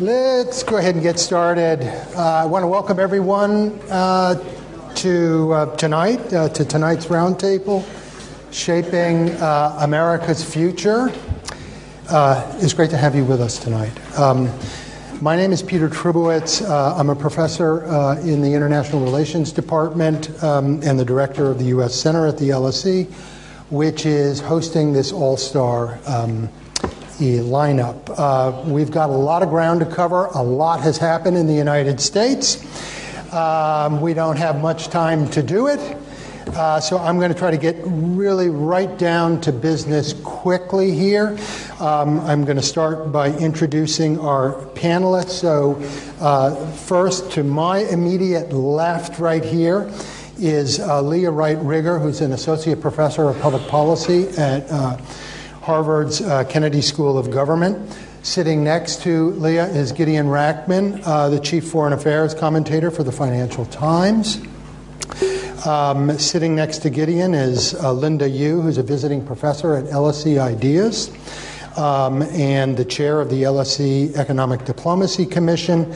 Let's go ahead and get started. Uh, I want to welcome everyone uh, to uh, tonight, uh, to tonight's roundtable, Shaping uh, America's Future. Uh, it's great to have you with us tonight. Um, my name is Peter Trubowitz. I'm a professor in the International Relations Department um, and the director of the U.S. Center at the LSE, which is hosting this all star. Um, lineup. Uh, we've got a lot of ground to cover. A lot has happened in the United States. Um, we don't have much time to do it. Uh, so I'm going to try to get really right down to business quickly here. Um, I'm going to start by introducing our panelists. So, uh, first, to my immediate left, right here, is uh, Leah Wright Rigueur, who's an associate professor of public policy at uh, Harvard's uh, Kennedy School of Government. Sitting next to Leah is Gideon Rachman, uh, the chief foreign affairs commentator for the Financial Times. Um, sitting next to Gideon is uh, Linda Yueh, who's a visiting professor at LSE Ideas um, and the chair of the LSE Economic Diplomacy Commission.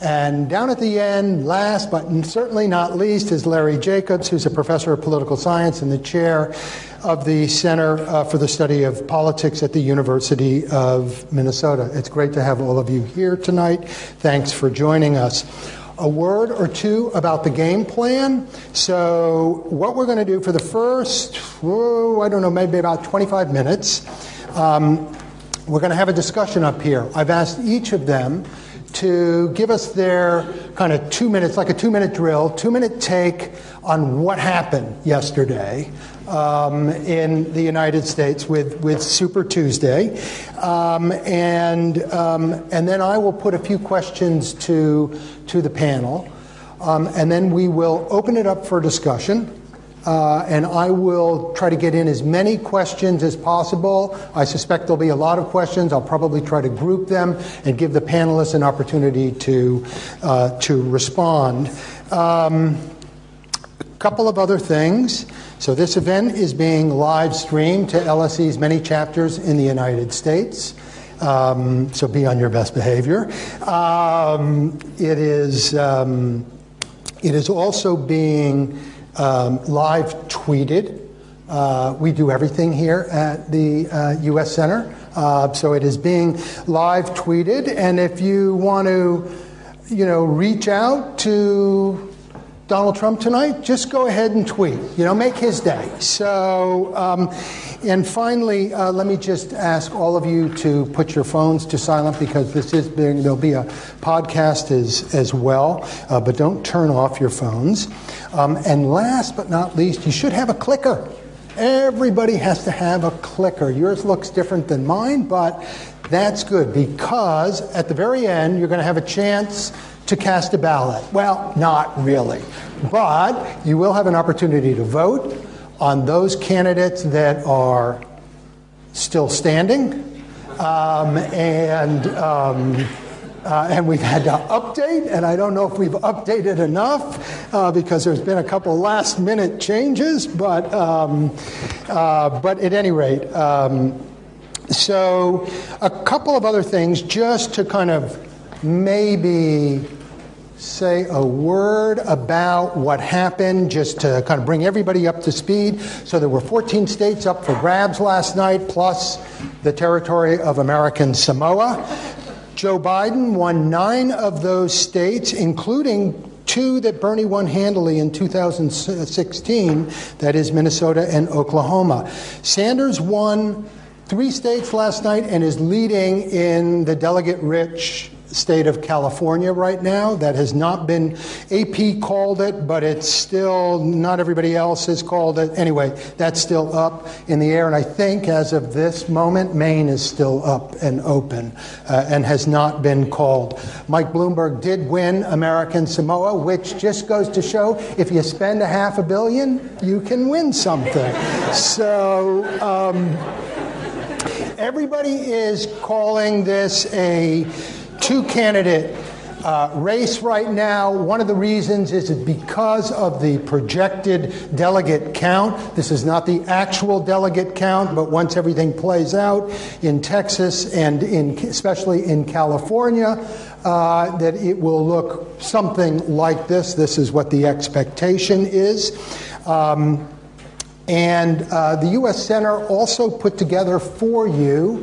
And down at the end, last but certainly not least, is Larry Jacobs, who's a professor of political science and the chair of the Center uh, for the Study of Politics at the University of Minnesota. It's great to have all of you here tonight. Thanks for joining us. A word or two about the game plan. So, what we're going to do for the first, whoa, I don't know, maybe about 25 minutes, um, we're going to have a discussion up here. I've asked each of them to give us their kind of two minutes, like a two minute drill, two minute take on what happened yesterday um, in the United States with, with Super Tuesday. Um, and, um, and then I will put a few questions to, to the panel. Um, and then we will open it up for discussion. Uh, and I will try to get in as many questions as possible. I suspect there'll be a lot of questions. I'll probably try to group them and give the panelists an opportunity to, uh, to respond. Um, a couple of other things. So, this event is being live streamed to LSE's many chapters in the United States. Um, so, be on your best behavior. Um, it, is, um, it is also being um, live tweeted. Uh, we do everything here at the uh, U.S. Center. Uh, so it is being live tweeted. And if you want to, you know, reach out to Donald Trump tonight, just go ahead and tweet. You know, make his day. So, um, and finally, uh, let me just ask all of you to put your phones to silent because this is being, there'll be a podcast as as well. Uh, but don't turn off your phones. Um, and last but not least, you should have a clicker. Everybody has to have a clicker. Yours looks different than mine, but that's good because at the very end, you're going to have a chance to cast a ballot. Well, not really. But you will have an opportunity to vote on those candidates that are still standing. Um, and, um, uh, and we've had to update, and I don't know if we've updated enough uh, because there's been a couple last minute changes, but, um, uh, but at any rate, um, so a couple of other things just to kind of maybe say a word about what happened, just to kind of bring everybody up to speed. So there were 14 states up for grabs last night, plus the territory of American Samoa. Joe Biden won nine of those states, including two that Bernie won handily in 2016 that is, Minnesota and Oklahoma. Sanders won three states last night and is leading in the delegate rich state of California right now. That has not been, AP called it, but it's still, not everybody else has called it. Anyway, that's still up in the air. And I think as of this moment, Maine is still up and open uh, and has not been called. Mike Bloomberg did win American Samoa, which just goes to show if you spend a half a billion, you can win something. so, um, everybody is calling this a two candidate uh, race right now. One of the reasons is because of the projected delegate count. This is not the actual delegate count, but once everything plays out in Texas and in, especially in California, uh, that it will look something like this. This is what the expectation is. Um, and uh, the U.S. Center also put together for you,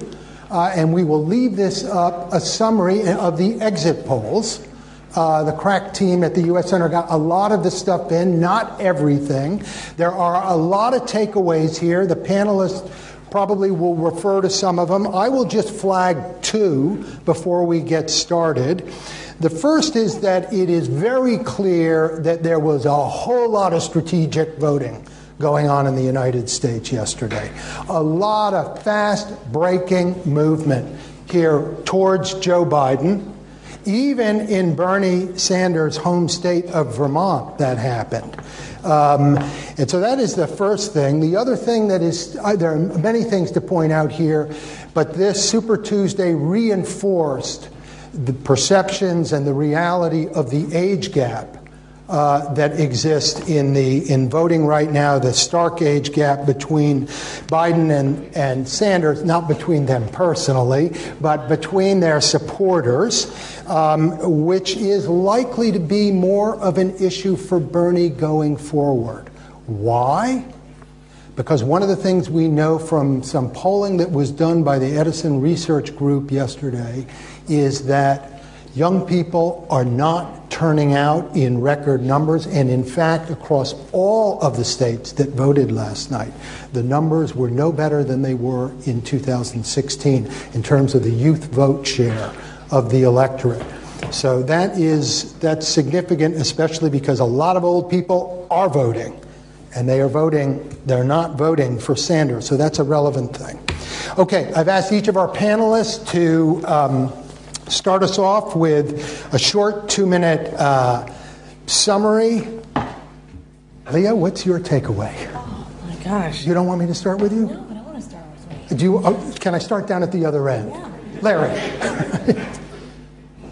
uh, and we will leave this up, a summary of the exit polls. Uh, the crack team at the U.S. Center got a lot of the stuff in, not everything. There are a lot of takeaways here. The panelists probably will refer to some of them. I will just flag two before we get started. The first is that it is very clear that there was a whole lot of strategic voting going on in the United States yesterday. A lot of fast breaking movement here towards Joe Biden. Even in Bernie Sanders' home state of Vermont, that happened. Um, and so that is the first thing. The other thing that is, uh, there are many things to point out here, but this Super Tuesday reinforced the perceptions and the reality of the age gap uh, that exist in the in voting right now, the stark age gap between Biden and, and Sanders, not between them personally, but between their supporters, um, which is likely to be more of an issue for Bernie going forward. Why? Because one of the things we know from some polling that was done by the Edison Research Group yesterday is that Young people are not turning out in record numbers, and in fact, across all of the states that voted last night, the numbers were no better than they were in 2016 in terms of the youth vote share of the electorate. So that is that's significant, especially because a lot of old people are voting, and they are voting. They're not voting for Sanders, so that's a relevant thing. Okay, I've asked each of our panelists to. Um, start us off with a short two minute uh, summary. Leah, what's your takeaway? Oh my gosh. You don't want me to start with you? No, I don't want to start with me. Do you, oh, can I start down at the other end? Yeah. Larry.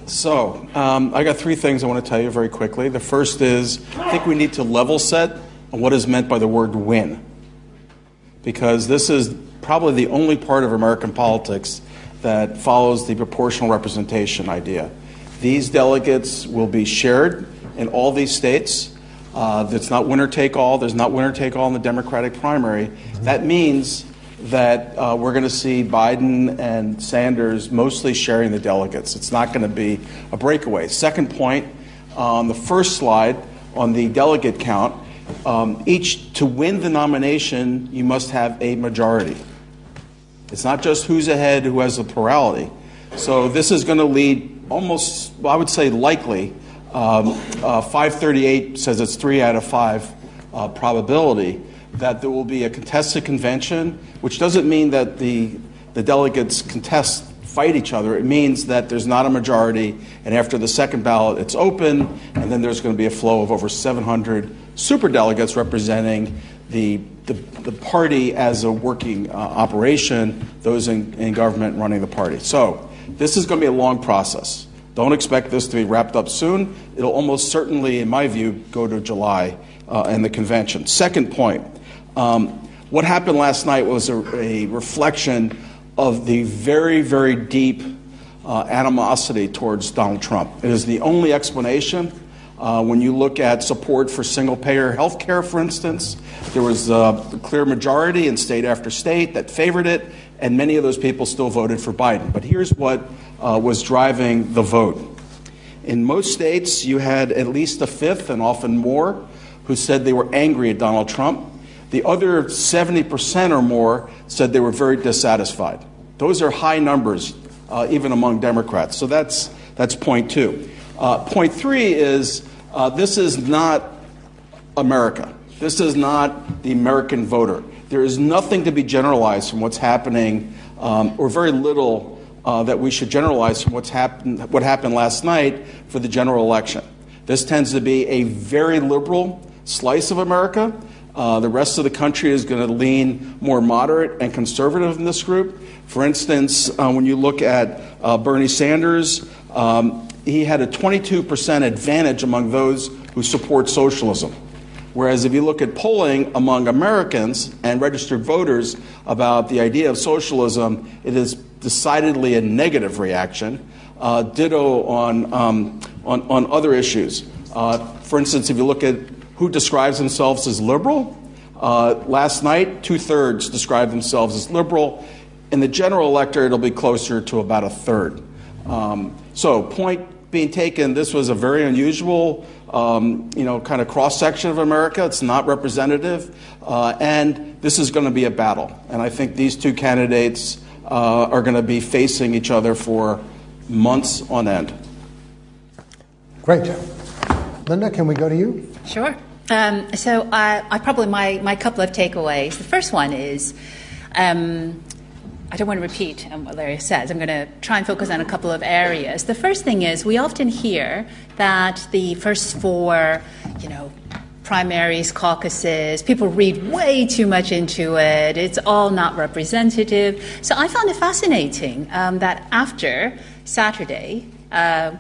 So, um, I got three things I want to tell you very quickly. The first is I think we need to level set on what is meant by the word win. Because this is probably the only part of American politics that follows the proportional representation idea. These delegates will be shared in all these states. Uh, it's not winner take all. There's not winner take all in the Democratic primary. That means that uh, we're going to see Biden and Sanders mostly sharing the delegates. It's not going to be a breakaway. Second point on the first slide on the delegate count, um, each to win the nomination, you must have a majority. It's not just who's ahead, who has the plurality. So this is going to lead almost, well, I would say likely. Um, uh, 538 says it's three out of five uh, probability that there will be a contested convention, which doesn't mean that the, the delegates contest fight each other. It means that there's not a majority, and after the second ballot, it's open, and then there's going to be a flow of over 700 super delegates representing the, the, the party as a working uh, operation, those in, in government running the party. So this is going to be a long process. Don't expect this to be wrapped up soon. It'll almost certainly, in my view, go to July uh, and the convention. Second point um, what happened last night was a, a, reflection of the very, very deep uh, animosity towards Donald Trump. It is the only explanation uh, when you look at support for single payer health care, for instance, there was a clear majority in state after state that favored it, and many of those people still voted for Biden. But here's what uh, was driving the vote. In most states, you had at least a fifth and often more who said they were angry at Donald Trump. The other 70% or more said they were very dissatisfied. Those are high numbers, uh, even among Democrats. So that's, that's point two. Uh, point three is uh, this is not America. This is not the American voter. There is nothing to be generalized from what's happening, um, or very little uh, that we should generalize from what's happened, what happened last night for the general election. This tends to be a very liberal slice of America. Uh, the rest of the country is going to lean more moderate and conservative in this group. For instance, uh, when you look at uh, Bernie Sanders, um, he had a 22% advantage among those who support socialism. Whereas if you look at polling among Americans and registered voters about the idea of socialism, it is decidedly a negative reaction. Uh, ditto on, um, on, on, other issues. Uh, for instance, if you look at who describes themselves as liberal, uh, last night, two thirds described themselves as liberal. In the general electorate, it'll be closer to about a third. Um, so, point being taken, this was a very unusual, um, you know, kind of cross section of America. It's not representative, uh, and this is going to be a battle. And I think these two candidates uh, are going to be facing each other for months on end. Great, Linda. Can we go to you? Sure. Um, so, uh, I probably my my couple of takeaways. The first one is. Um, I don't want to repeat um, what Larry says. I'm going to try and focus on a couple of areas. The first thing is we often hear that the first four, you know, primaries, caucuses, people read way too much into it. It's all not representative. So I found it fascinating um, that after Saturday, uh,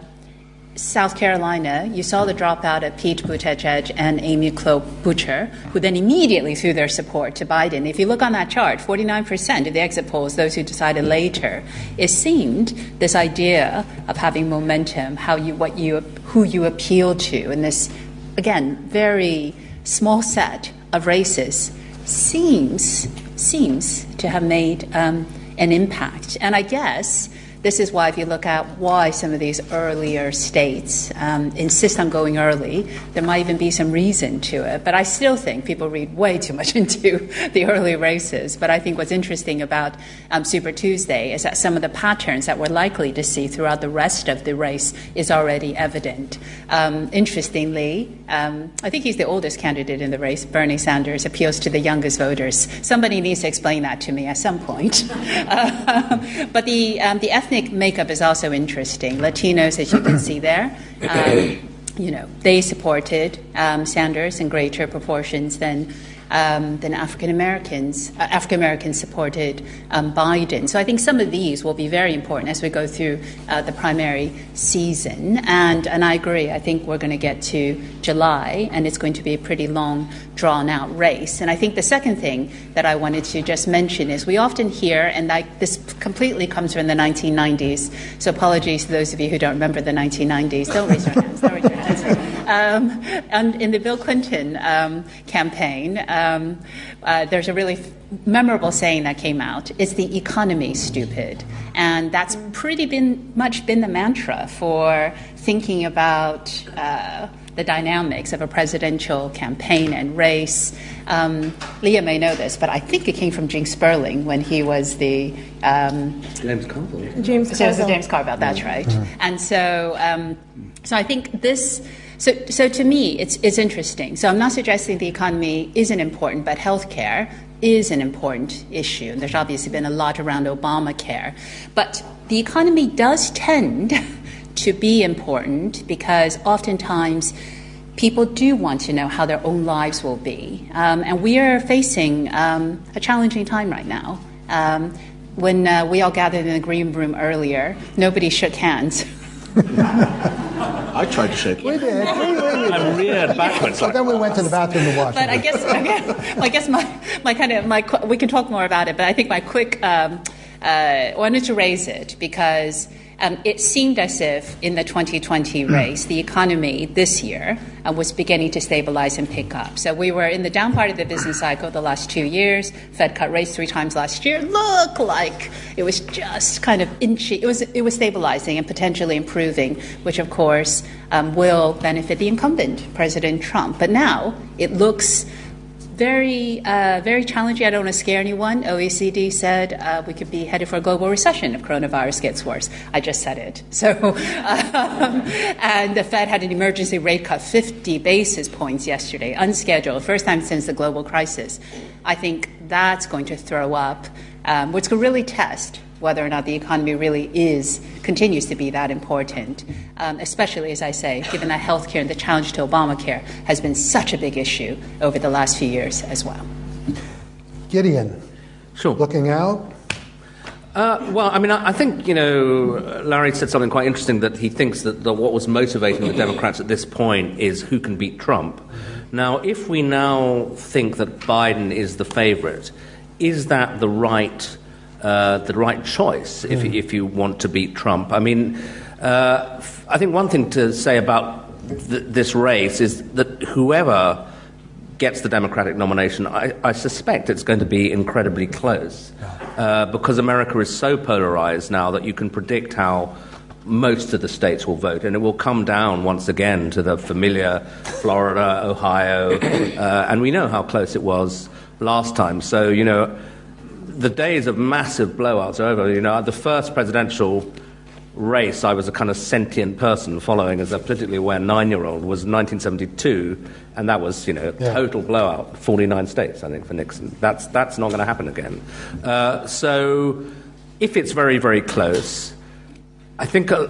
South Carolina, you saw the dropout of Pete Buttigieg and Amy Klobuchar, who then immediately threw their support to Biden. If you look on that chart, 49% of the exit polls, those who decided later, it seemed this idea of having momentum, how you, what you, who you appeal to, in this, again, very small set of races, seems seems to have made um, an impact. And I guess this is why, if you look at why some of these earlier states um, insist on going early, there might even be some reason to it. But I still think people read way too much into the early races. But I think what's interesting about um, Super Tuesday is that some of the patterns that we're likely to see throughout the rest of the race is already evident. Um, interestingly, um, I think he's the oldest candidate in the race. Bernie Sanders appeals to the youngest voters. Somebody needs to explain that to me at some point. uh, but the um, the ethnic ethnic makeup is also interesting. Latinos, as you can see there, um, you know, they supported um, Sanders in greater proportions than um, than African Americans. Uh, African Americans supported um, Biden. So I think some of these will be very important as we go through uh, the primary season. And and I agree. I think we're going to get to July, and it's going to be a pretty long, drawn out race. And I think the second thing that I wanted to just mention is we often hear, and I, this completely comes from the 1990s. So apologies to those of you who don't remember the 1990s. Don't raise your hands. Don't raise your hands. Um, and in the Bill Clinton um, campaign, um, uh, there's a really f- memorable saying that came out. It's the economy, stupid, and that's pretty been much been the mantra for thinking about. Uh, the dynamics of a presidential campaign and race. Um, Leah may know this, but I think it came from Gene Sperling when he was the um, James Carville. James so Carville. James Carville. That's right. Mm-hmm. And so, um, so I think this so, so to me, it's, it's interesting. So I'm not suggesting the economy isn't important, but healthcare is an important issue. And there's obviously been a lot around Obamacare. But the economy does tend to be important because oftentimes people do want to know how their own lives will be. Um, and we are facing um, a challenging time right now. Um, when uh, we all gathered in the green room earlier, nobody shook hands. I tried to shake it. We did. We, we, we I reared backwards. But then we went to the bathroom to wash. But I guess, I guess, I guess my, my kind of my we can talk more about it. But I think my quick um, uh, wanted to raise it because um, it seemed as if in the 2020 hmm. race, the economy this year uh, was beginning to stabilize and pick up. So we were in the down part of the business cycle the last two years. Fed cut rates three times last year. Look like it was just kind of inchy. It was it was stabilizing and potentially improving, which of course um, will benefit the incumbent President Trump. But now it looks very, uh, very challenging. I don't want to scare anyone. OECD said uh, we could be headed for a global recession if coronavirus gets worse. I just said it. So, um, and the Fed had an emergency rate cut 50 basis points yesterday, unscheduled, first time since the global crisis. I think that's going to throw up, um, which could really test whether or not the economy really is continues to be that important, um, especially as I say, given that healthcare and the challenge to Obamacare has been such a big issue over the last few years as well. Gideon, sure. Looking out. Uh, well, I mean, I, I think, you know, Larry said something quite interesting that he thinks that the, what was motivating the Democrats at this point is who can beat Trump. Now, if we now think that Biden is the favorite, is that the right, uh, the right choice if, if you want to beat Trump? I mean, uh, I think one thing to say about th- this race is that whoever gets the Democratic nomination, I, I suspect it's going to be incredibly close uh, because America is so polarized now that you can predict how most of the states will vote, and it will come down once again to the familiar Florida, Ohio, uh, and we know how close it was last time. So, you know, the days of massive blowouts are over. You know, the first presidential race I was a kind of sentient person following as a politically aware nine year old was 1972, and that was, you know, Yeah. total blowout. 49 states, I think, for Nixon. That's, that's not going to happen again. Uh, so if it's very, very close, I think uh,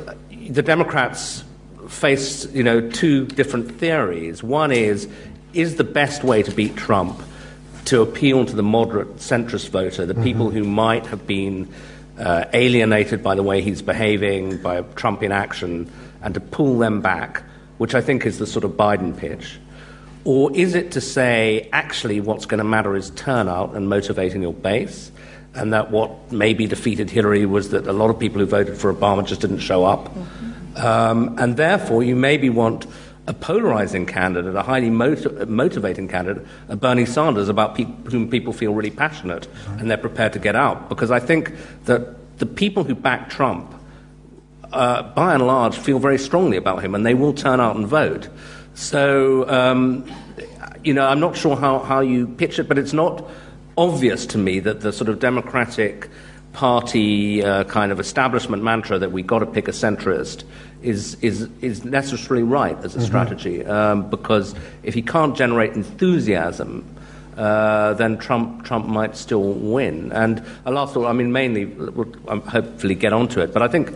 the Democrats face, you know, two different theories. One is, is the best way to beat Trump to appeal to the moderate centrist voter, the people who might have been uh, alienated by the way he's behaving, by Trump in action, and to pull them back, which I think is the sort of Biden pitch? Or is it to say, actually, what's going to matter is turnout and motivating your base? And that what maybe defeated Hillary was that a lot of people who voted for Obama just didn't show up. Um, and therefore, you maybe want a polarizing candidate, a highly moti- motivating candidate, a Bernie Sanders, about pe- whom people feel really passionate and they're prepared to get out. Because I think that the people who back Trump uh, by and large, feel very strongly about him, and they will turn out and vote. So, um, you know, I'm not sure how, how you pitch it, but it's not obvious to me that the sort of Democratic Party uh, kind of establishment mantra that we've got to pick a centrist is, is, is necessarily right as a strategy, um, because if he can't generate enthusiasm, uh, then Trump Trump might still win. And a last thought, I mean, mainly, we'll um, hopefully get onto it, but I think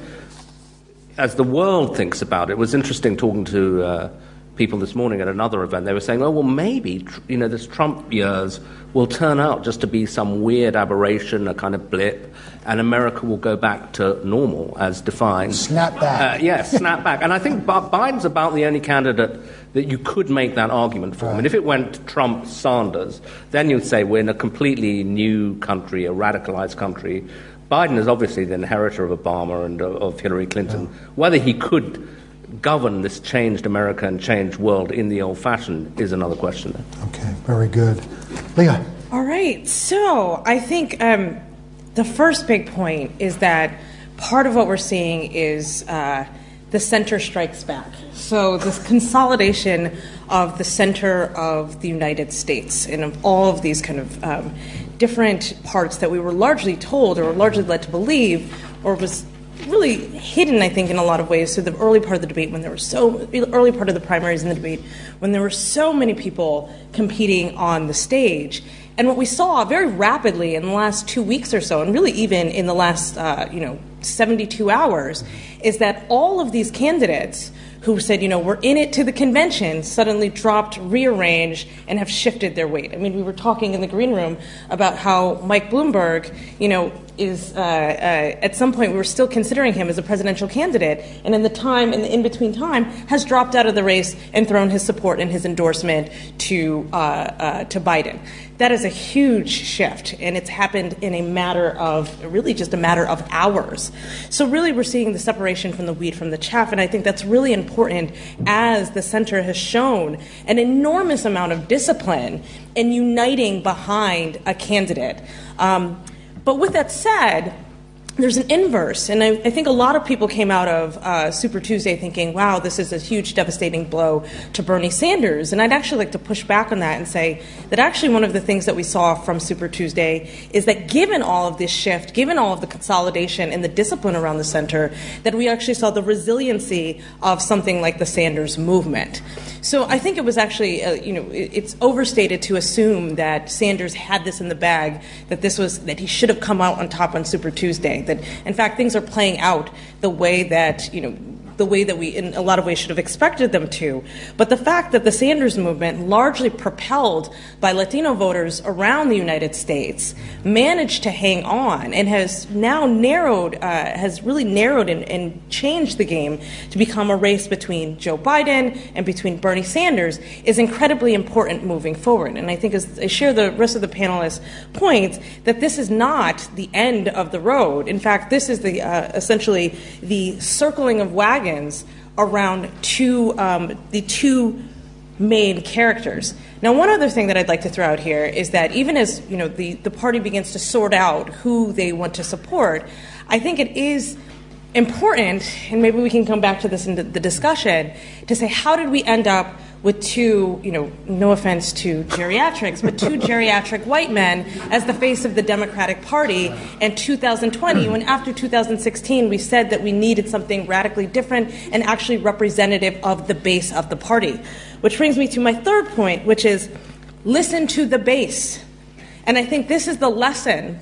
as the world thinks about it, it was interesting talking to uh, people this morning at another event. They were saying, "Oh, well, maybe you know this Trump years will turn out just to be some weird aberration, a kind of blip, and America will go back to normal as defined." Snap back. Uh, yes, snap back. And I think Biden's about the only candidate that you could make that argument for. I mean, if it went Trump Sanders, then you'd say we're in a completely new country, a radicalized country. Biden is obviously the inheritor of Obama and of, of Hillary Clinton. Whether he could govern this changed America and changed world in the old fashioned is another question. Okay, very good. Leah. All right. So I think um, the first big point is that part of what we're seeing is uh, the center strikes back. So this consolidation of the center of the United States and of all of these kind of um, different parts that we were largely told or were largely led to believe or was really hidden, I think, in a lot of ways. So the early part of the debate, when there were so early part of the primaries in the debate, when there were so many people competing on the stage, and what we saw very rapidly in the last two weeks or so, and really even in the last uh, you know 72 hours, is that all of these candidates who said, you know, we're in it to the convention, suddenly dropped, rearranged, and have shifted their weight. I mean, we were talking in the green room about how Mike Bloomberg, you know, is uh, uh, at some point we were still considering him as a presidential candidate, and in the time, in the in between time, has dropped out of the race and thrown his support and his endorsement to uh, to Biden. That is a huge shift, and it's happened in a matter of really just a matter of hours. So really, we're seeing the separation from the wheat from the chaff, and I think that's really important as the center has shown an enormous amount of discipline in uniting behind a candidate. Um, but with that said, there's an inverse, and I, I, think a lot of people came out of uh, Super Tuesday thinking, wow, this is a huge, devastating blow to Bernie Sanders. And I'd actually like to push back on that and say that actually one of the things that we saw from Super Tuesday is that given all of this shift, given all of the consolidation and the discipline around the center, that we actually saw the resiliency of something like the Sanders movement. So I think it was actually, uh, you know, it, it's overstated to assume that Sanders had this in the bag, that this was, that he should have come out on top on Super Tuesday that in fact things are playing out the way that you know the way that we, in a lot of ways, should have expected them to. But the fact that the Sanders movement, largely propelled by Latino voters around the United States, managed to hang on and has now narrowed, uh, has really narrowed and, and changed the game to become a race between Joe Biden and between Bernie Sanders is incredibly important moving forward. And I think as I share the rest of the panelists' points, that this is not the end of the road. In fact, this is the uh, essentially the circling of wagons around two um, the two main characters. Now, one other thing that I'd like to throw out here is that even as you know the, the party begins to sort out who they want to support, I think it is important, and maybe we can come back to this in the, the discussion, to say how did we end up with two, you know, no offense to geriatrics, but two geriatric white men as the face of the Democratic Party in 2020, when after 2016 we said that we needed something radically different and actually representative of the base of the party. Which brings me to my third point, which is listen to the base. And I think this is the lesson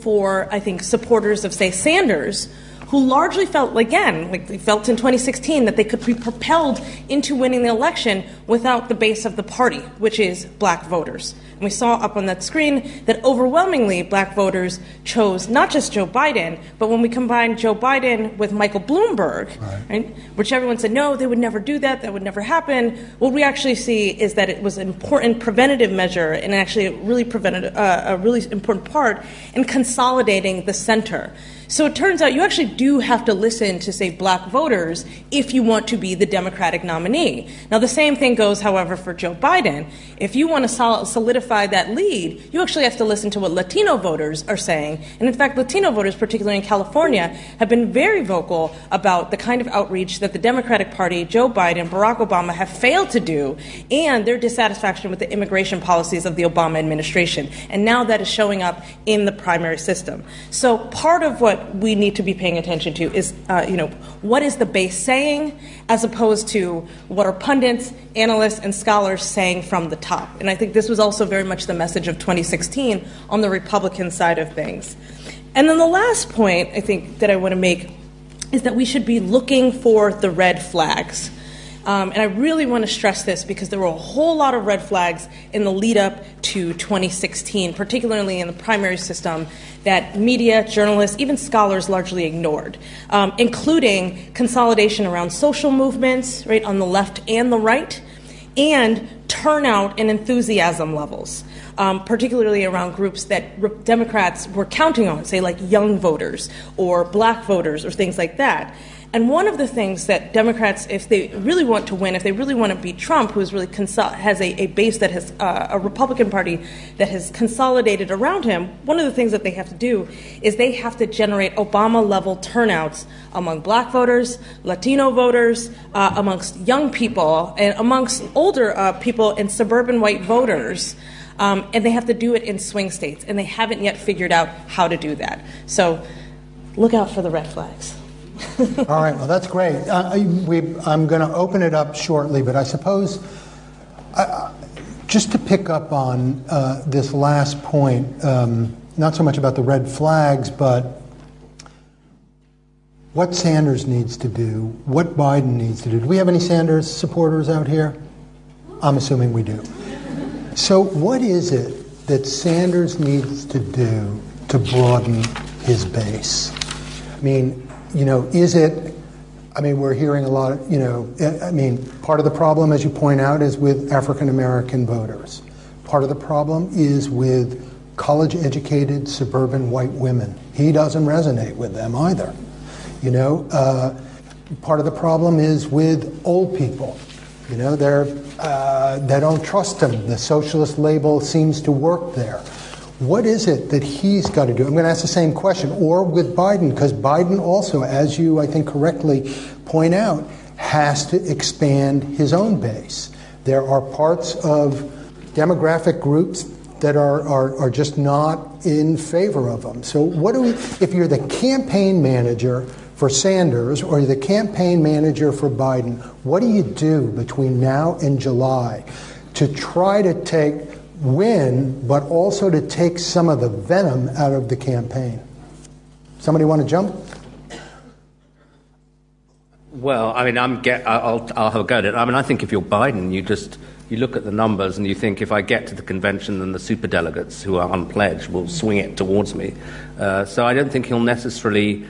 for, I think, supporters of, say, Sanders who largely felt, again, like they felt in 2016 that they could be propelled into winning the election without the base of the party, which is black voters. And we saw up on that screen that overwhelmingly black voters chose not just Joe Biden, but when we combined Joe Biden with Michael Bloomberg, right. Right, which everyone said, no, they would never do that, that would never happen. What we actually see is that it was an important preventative measure and actually really, prevented, uh, a really important part in consolidating the center. So it turns out you actually do have to listen to, say, black voters if you want to be the Democratic nominee. Now, the same thing goes, however, for Joe Biden. If you want to solidify that lead, you actually have to listen to what Latino voters are saying. And in fact, Latino voters, particularly in California, have been very vocal about the kind of outreach that the Democratic Party, Joe Biden, Barack Obama have failed to do, and their dissatisfaction with the immigration policies of the Obama administration. And now that is showing up in the primary system. So part of what we need to be paying attention to is, uh, you know, what is the base saying as opposed to what are pundits, analysts, and scholars saying from the top. And I think this was also very much the message of 2016 on the Republican side of things. And then the last point I think that I want to make is that we should be looking for the red flags. Um, and I really want to stress this because there were a whole lot of red flags in the lead up to 2016, particularly in the primary system, that media, journalists, even scholars largely ignored, um, including consolidation around social movements, right, on the left and the right, and turnout and enthusiasm levels. Um, particularly around groups that Democrats were counting on, say like young voters or black voters or things like that. And one of the things that Democrats, if they really want to win, if they really want to beat Trump, who really consol- has a, a, base that has uh, a Republican Party that has consolidated around him, one of the things that they have to do is they have to generate Obama level turnouts among black voters, Latino voters, uh, amongst young people, and amongst older uh, people and suburban white voters. Um, and they have to do it in swing states, and they haven't yet figured out how to do that. So look out for the red flags. All right, well, that's great. Uh, we, I'm going to open it up shortly, but I suppose uh, just to pick up on uh, this last point, um, not so much about the red flags, but what Sanders needs to do, what Biden needs to do. Do we have any Sanders supporters out here? I'm assuming we do. So, what is it that Sanders needs to do to broaden his base? I mean, you know, is it, I mean, we're hearing a lot, of, you know, I mean, part of the problem, as you point out, is with African American voters. Part of the problem is with college educated suburban white women. He doesn't resonate with them either. You know, uh, part of the problem is with old people. You know, they're, uh, they don't trust him. The socialist label seems to work there. What is it that he's got to do? I'm going to ask the same question, or with Biden, because Biden also, as you I think correctly point out, has to expand his own base. There are parts of demographic groups that are, are, are just not in favor of him. So, what do we, if you're the campaign manager for Sanders or the campaign manager for Biden, what do you do between now and July to try to take win, but also to take some of the venom out of the campaign. Somebody want to jump? Well, I mean, I'm get, I'll, I'll have a go at it. I mean, I think if you're Biden, you just you look at the numbers and you think if I get to the convention, then the superdelegates who are unpledged will swing it towards me. Uh, so I don't think he'll necessarily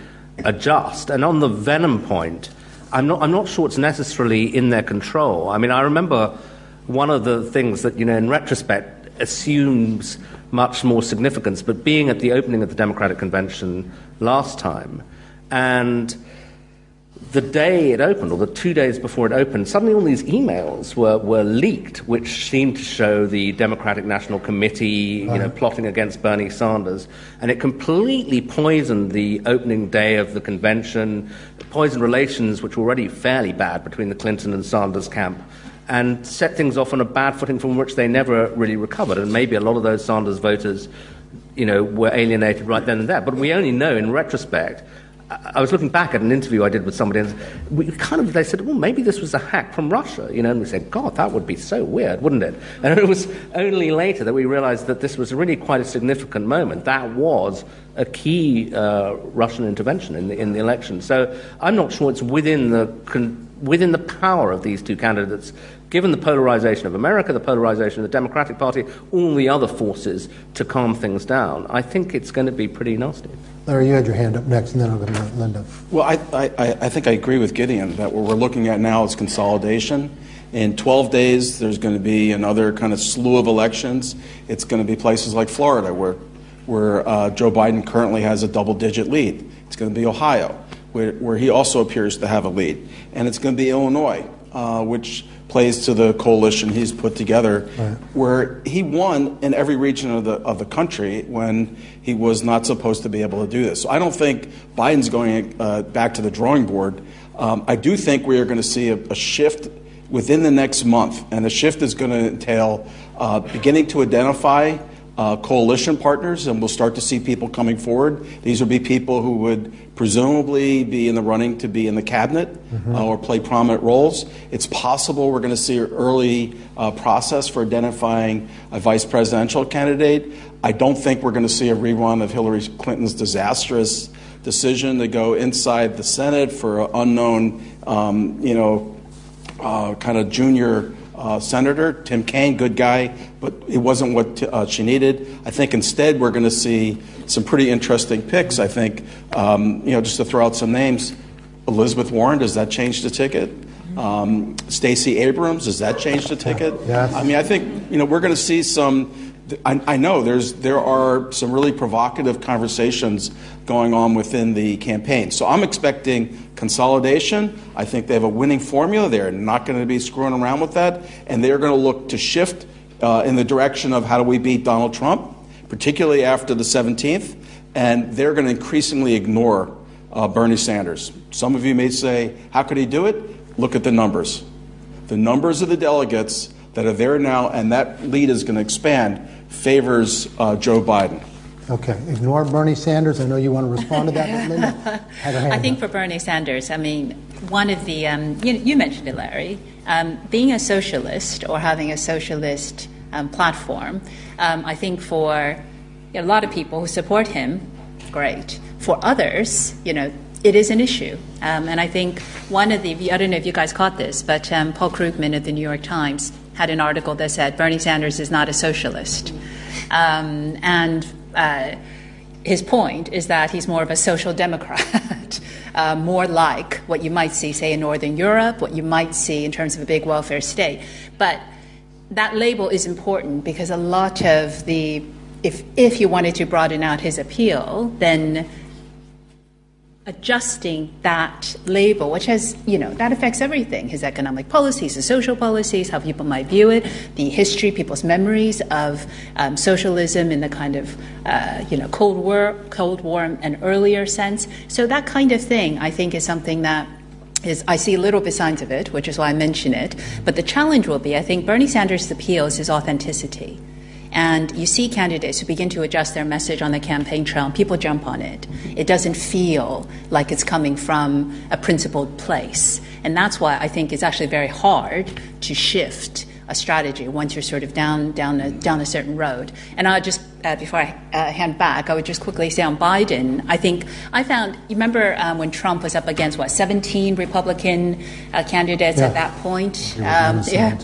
adjust. And on the venom point, I'm not, I'm not sure it's necessarily in their control. I mean, I remember one of the things that, you know, in retrospect, assumes much more significance, but being at the opening of the Democratic Convention last time, and the day it opened, or the two days before it opened, suddenly all these emails were, were leaked, which seemed to show the Democratic National Committee, you know, uh-huh. plotting against Bernie Sanders, and it completely poisoned the opening day of the convention, poisoned relations which were already fairly bad between the Clinton and Sanders camp, and set things off on a bad footing from which they never really recovered. And maybe a lot of those Sanders voters, you know, were alienated right then and there. But we only know in retrospect I was looking back at an interview I did with somebody, and we kind of they said, "Well, maybe this was a hack from Russia," you know, and we said, "God, that would be so weird, wouldn't it?" And it was only later that we realized that this was really quite a significant moment. That was a key uh, Russian intervention in the, in the election. So I'm not sure it's within the con- within the power of these two candidates given the polarization of America, the polarization of the Democratic Party, all the other forces to calm things down, I think it's going to be pretty nasty. Larry, you had your hand up next, and then I'll go to Linda. Well, I, I, I think I agree with Gideon that what we're looking at now is consolidation. In 12 days, there's going to be another kind of slew of elections. It's going to be places like Florida, where, where uh, Joe Biden currently has a double digit lead. It's going to be Ohio, where, where he also appears to have a lead. And it's going to be Illinois, uh, which plays to the coalition he's put together, right. where he won in every region of the of the country when he was not supposed to be able to do this. So I don't think Biden's going uh, back to the drawing board. Um, I do think we are going to see a, a, shift within the next month, and the shift is going to entail uh, beginning to identify uh, coalition partners, and we'll start to see people coming forward. These would be people who would presumably be in the running to be in the cabinet mm-hmm. uh, or play prominent roles. It's possible we're going to see an early uh, process for identifying a vice presidential candidate. I don't think we're going to see a rerun of Hillary Clinton's disastrous decision to go inside the Senate for an unknown, um, you know, uh, kind of junior uh, senator, Tim Kaine, good guy, but it wasn't what t- uh, she needed. I think instead we're going to see some pretty interesting picks. I think, um, you know, just to throw out some names, Elizabeth Warren, does that change the ticket? Um, Stacey Abrams, does that change the ticket? Yes. I mean, I think, you know, we're going to see some. I, I know there's there are some really provocative conversations going on within the campaign. So I'm expecting consolidation. I think they have a winning formula. They're not going to be screwing around with that, and they're going to look to shift uh, in the direction of how do we beat Donald Trump, particularly after the 17th, and they're going to increasingly ignore uh, Bernie Sanders. Some of you may say, how could he do it? Look at the numbers. The numbers of the delegates that are there now, and that lead is going to expand, favors uh, Joe Biden. Okay. Ignore Bernie Sanders. I know you want to respond to that, Linda. I think for Bernie Sanders, I mean, one of the, um, you, you, mentioned it, Larry, um, being a socialist or having a socialist um, platform, um, I think for a lot of people who support him, great. For others, you know, it is an issue. Um, and I think one of the, I don't know if you guys caught this, but um, Paul Krugman of the New York Times had an article that said Bernie Sanders is not a socialist. Um, and uh, his point is that he's more of a social democrat, uh, more like what you might see, say, in Northern Europe, what you might see in terms of a big welfare state. But that label is important because a lot of the, if, if you wanted to broaden out his appeal, then adjusting that label, which has, you know, that affects everything his economic policies, his social policies, how people might view it, the history, people's memories of um, socialism in the kind of, uh, you know, Cold War, Cold War and earlier sense. So that kind of thing, I think, is something that is I see little bit signs of it, which is why I mention it. But the challenge will be, I think, Bernie Sanders' appeal is his authenticity. And you see candidates who begin to adjust their message on the campaign trail, and people jump on it. It doesn't feel like it's coming from a principled place. And that's why I think it's actually very hard to shift a strategy once you're sort of down, down, a, down a certain road. And I'll just uh, before I uh, hand back, I would just quickly say on Biden. I think I found. You remember um, when Trump was up against what 17 Republican uh, candidates Yeah. at that point? Um, yeah,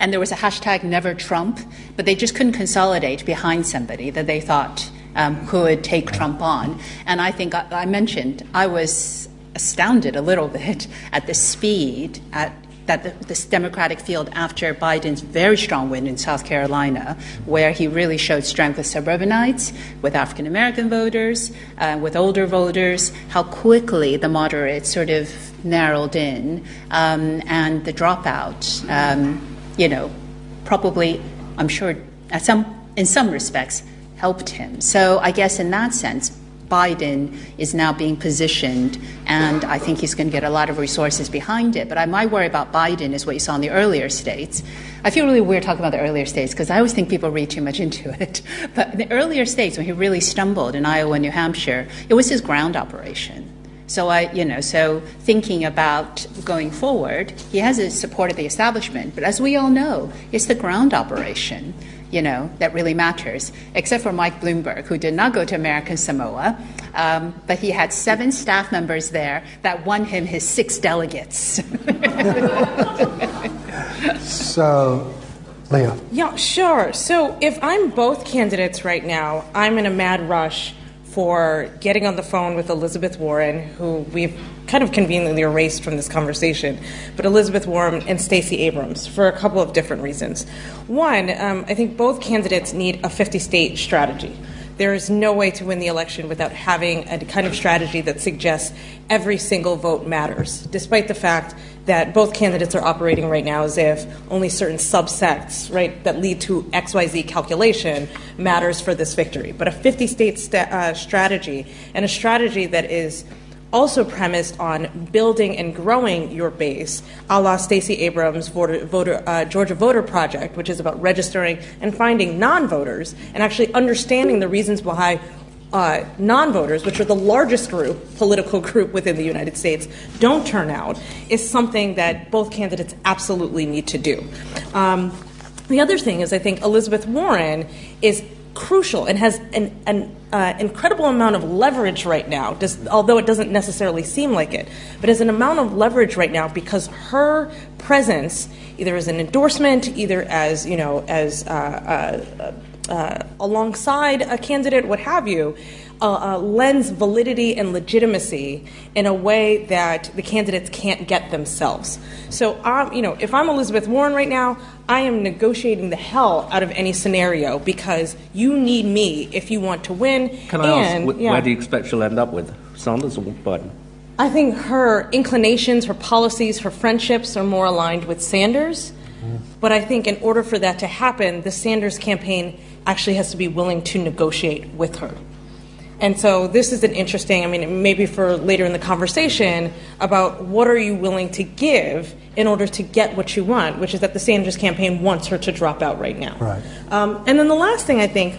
and there was a hashtag Never Trump, but they just couldn't consolidate behind somebody that they thought um, could take Trump on. And I think I, I mentioned I was astounded a little bit at the speed at that this Democratic field after Biden's very strong win in South Carolina, where he really showed strength with suburbanites, with African American voters, uh, with older voters, how quickly the moderates sort of narrowed in, um, and the dropout, um, you know, probably, I'm sure, at some, in some respects, helped him. So I guess in that sense, Biden is now being positioned, and I think he's going to get a lot of resources behind it. But I, my worry about Biden is what you saw in the earlier states. I feel really weird talking about the earlier states because I always think people read too much into it. But the earlier states, when he really stumbled in Iowa and New Hampshire, it was his ground operation. So I, you know, so thinking about going forward, he has the support of the establishment, but as we all know, it's the ground operation, you know, that really matters. Except for Mike Bloomberg, who did not go to American Samoa, um, but he had seven staff members there that won him his six delegates. So, Leah. Yeah, sure. So if I'm both candidates right now, I'm in a mad rush for getting on the phone with Elizabeth Warren, who we've kind of conveniently erased from this conversation, but Elizabeth Warren and Stacey Abrams for a couple of different reasons. One, um, I think both candidates need a 50 state strategy. There is no way to win the election without having a kind of strategy that suggests every single vote matters, despite the fact that both candidates are operating right now as if only certain subsets, right, that lead to XYZ calculation matters for this victory. But a 50 state sta- uh, strategy and a strategy that is also premised on building and growing your base, a la Stacey Abrams' voter, voter, uh, Georgia Voter Project, which is about registering and finding non voters and actually understanding the reasons why uh, non voters, which are the largest group, political group within the United States, don't turn out, is something that both candidates absolutely need to do. Um, the other thing is, I think Elizabeth Warren is crucial and has an, an uh, incredible amount of leverage right now, just, although it doesn't necessarily seem like it, but has an amount of leverage right now because her presence, either as an endorsement, either as you know, as uh, uh, uh, alongside a candidate, what have you, uh, uh, lends validity and legitimacy in a way that the candidates can't get themselves. So, um, you know, if I'm Elizabeth Warren right now, I am negotiating the hell out of any scenario because you need me if you want to win. Can I ask, wh- yeah. where do you expect she'll end up with? Sanders or Biden? I think her inclinations, her policies, her friendships are more aligned with Sanders. But I think in order for that to happen, the Sanders campaign actually has to be willing to negotiate with her. And so this is an interesting, I mean, maybe for later in the conversation about what are you willing to give in order to get what you want, which is that the Sanders campaign wants her to drop out right now. Right. Um, and then the last thing I think,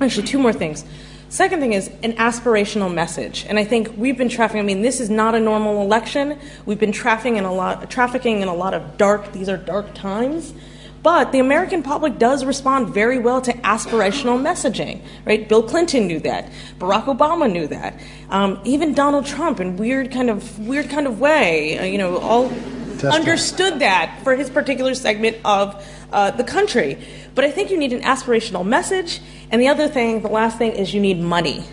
actually, two more things. Second thing is an aspirational message, and I think we've been trafficking. I mean, this is not a normal election. We've been trafficking in a lot, trafficking in a lot of dark. These are dark times, but the American public does respond very well to aspirational messaging. Right? Bill Clinton knew that. Barack Obama knew that. Um, even Donald Trump, in weird kind of weird kind of way, uh, you know, all understood that for his particular segment of uh, the country. But I think you need an aspirational message. And the other thing, the last thing, is you need money.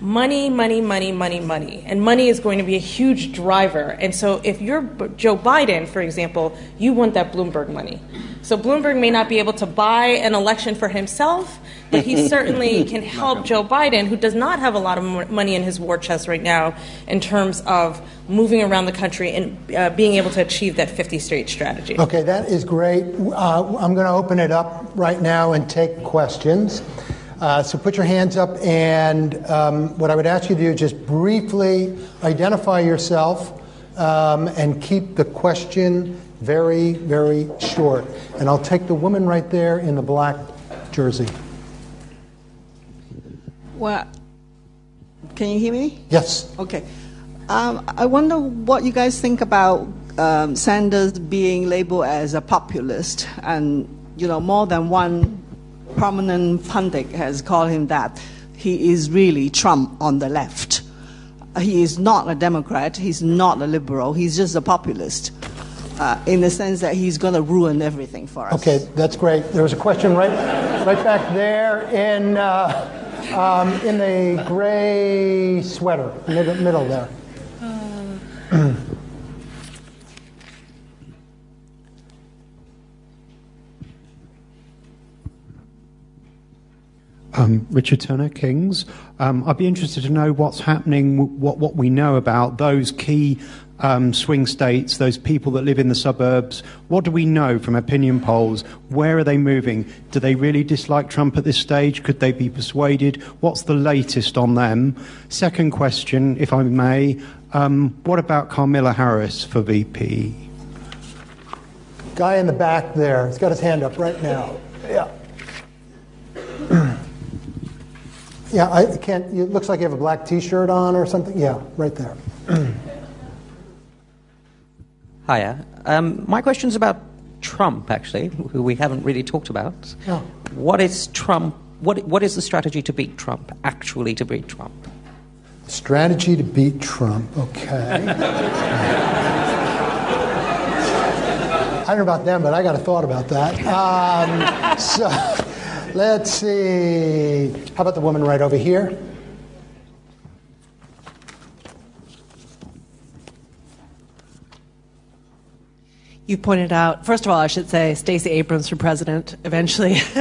Money, money, money, money, money. And money is going to be a huge driver. And so if you're Joe Biden, for example, you want that Bloomberg money. So Bloomberg may not be able to buy an election for himself, but he certainly can help Joe Biden, who does not have a lot of money in his war chest right now, in terms of moving around the country and uh, being able to achieve that 50 state strategy. Okay, that is great. Uh, I'm going to open it up right now and take questions. Uh, so put your hands up, and um, what I would ask you to do is just briefly identify yourself um, and keep the question very, very short. And I'll take the woman right there in the black jersey. Well, can you hear me? Yes. Okay. Um, I wonder what you guys think about um, Sanders being labeled as a populist, and you know more than one prominent pundit has called him that. He is really Trump on the left. He is not a Democrat. He's not a liberal. He's just a populist. Uh, in the sense that he's going to ruin everything for us. Okay, that's great. There was a question right, right back there in, uh, um, in the gray sweater, middle, middle there. Uh. Um, Richard Turner, Kings. Um, I'd be interested to know what's happening, what, what we know about those key um, swing states, those people that live in the suburbs. What do we know from opinion polls? Where are they moving? Do they really dislike Trump at this stage? Could they be persuaded? What's the latest on them? Second question, if I may, um, what about Kamala Harris for VP? Guy in the back there, he's got his hand up right now. Yeah. Yeah, I can't. It looks like you have a black T-shirt on or something. Yeah, right there. Hiya. Um, my question's about Trump, actually, who we haven't really talked about. Oh. What is Trump? What What is the strategy to beat Trump? Actually, to beat Trump? Strategy to beat Trump. Okay. I don't know about them, but I got a thought about that. Um, so. Let's see. How about the woman right over here? You pointed out, first of all, I should say Stacey Abrams for president eventually.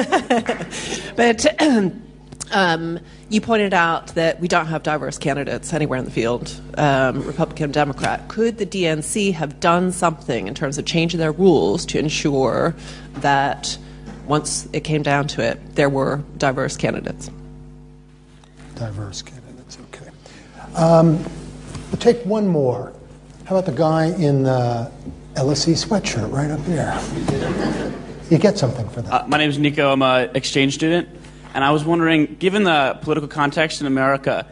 but um, you pointed out that we don't have diverse candidates anywhere in the field, um, Republican, Democrat. Could the DNC have done something in terms of changing their rules to ensure that? once it came down to it, there were diverse candidates. Diverse candidates, okay. Um, we'll take one more. How about the guy in the LSE sweatshirt right up there? You get something for that. Uh, my name is Nico. I'm an exchange student. And I was wondering, given the political context in America,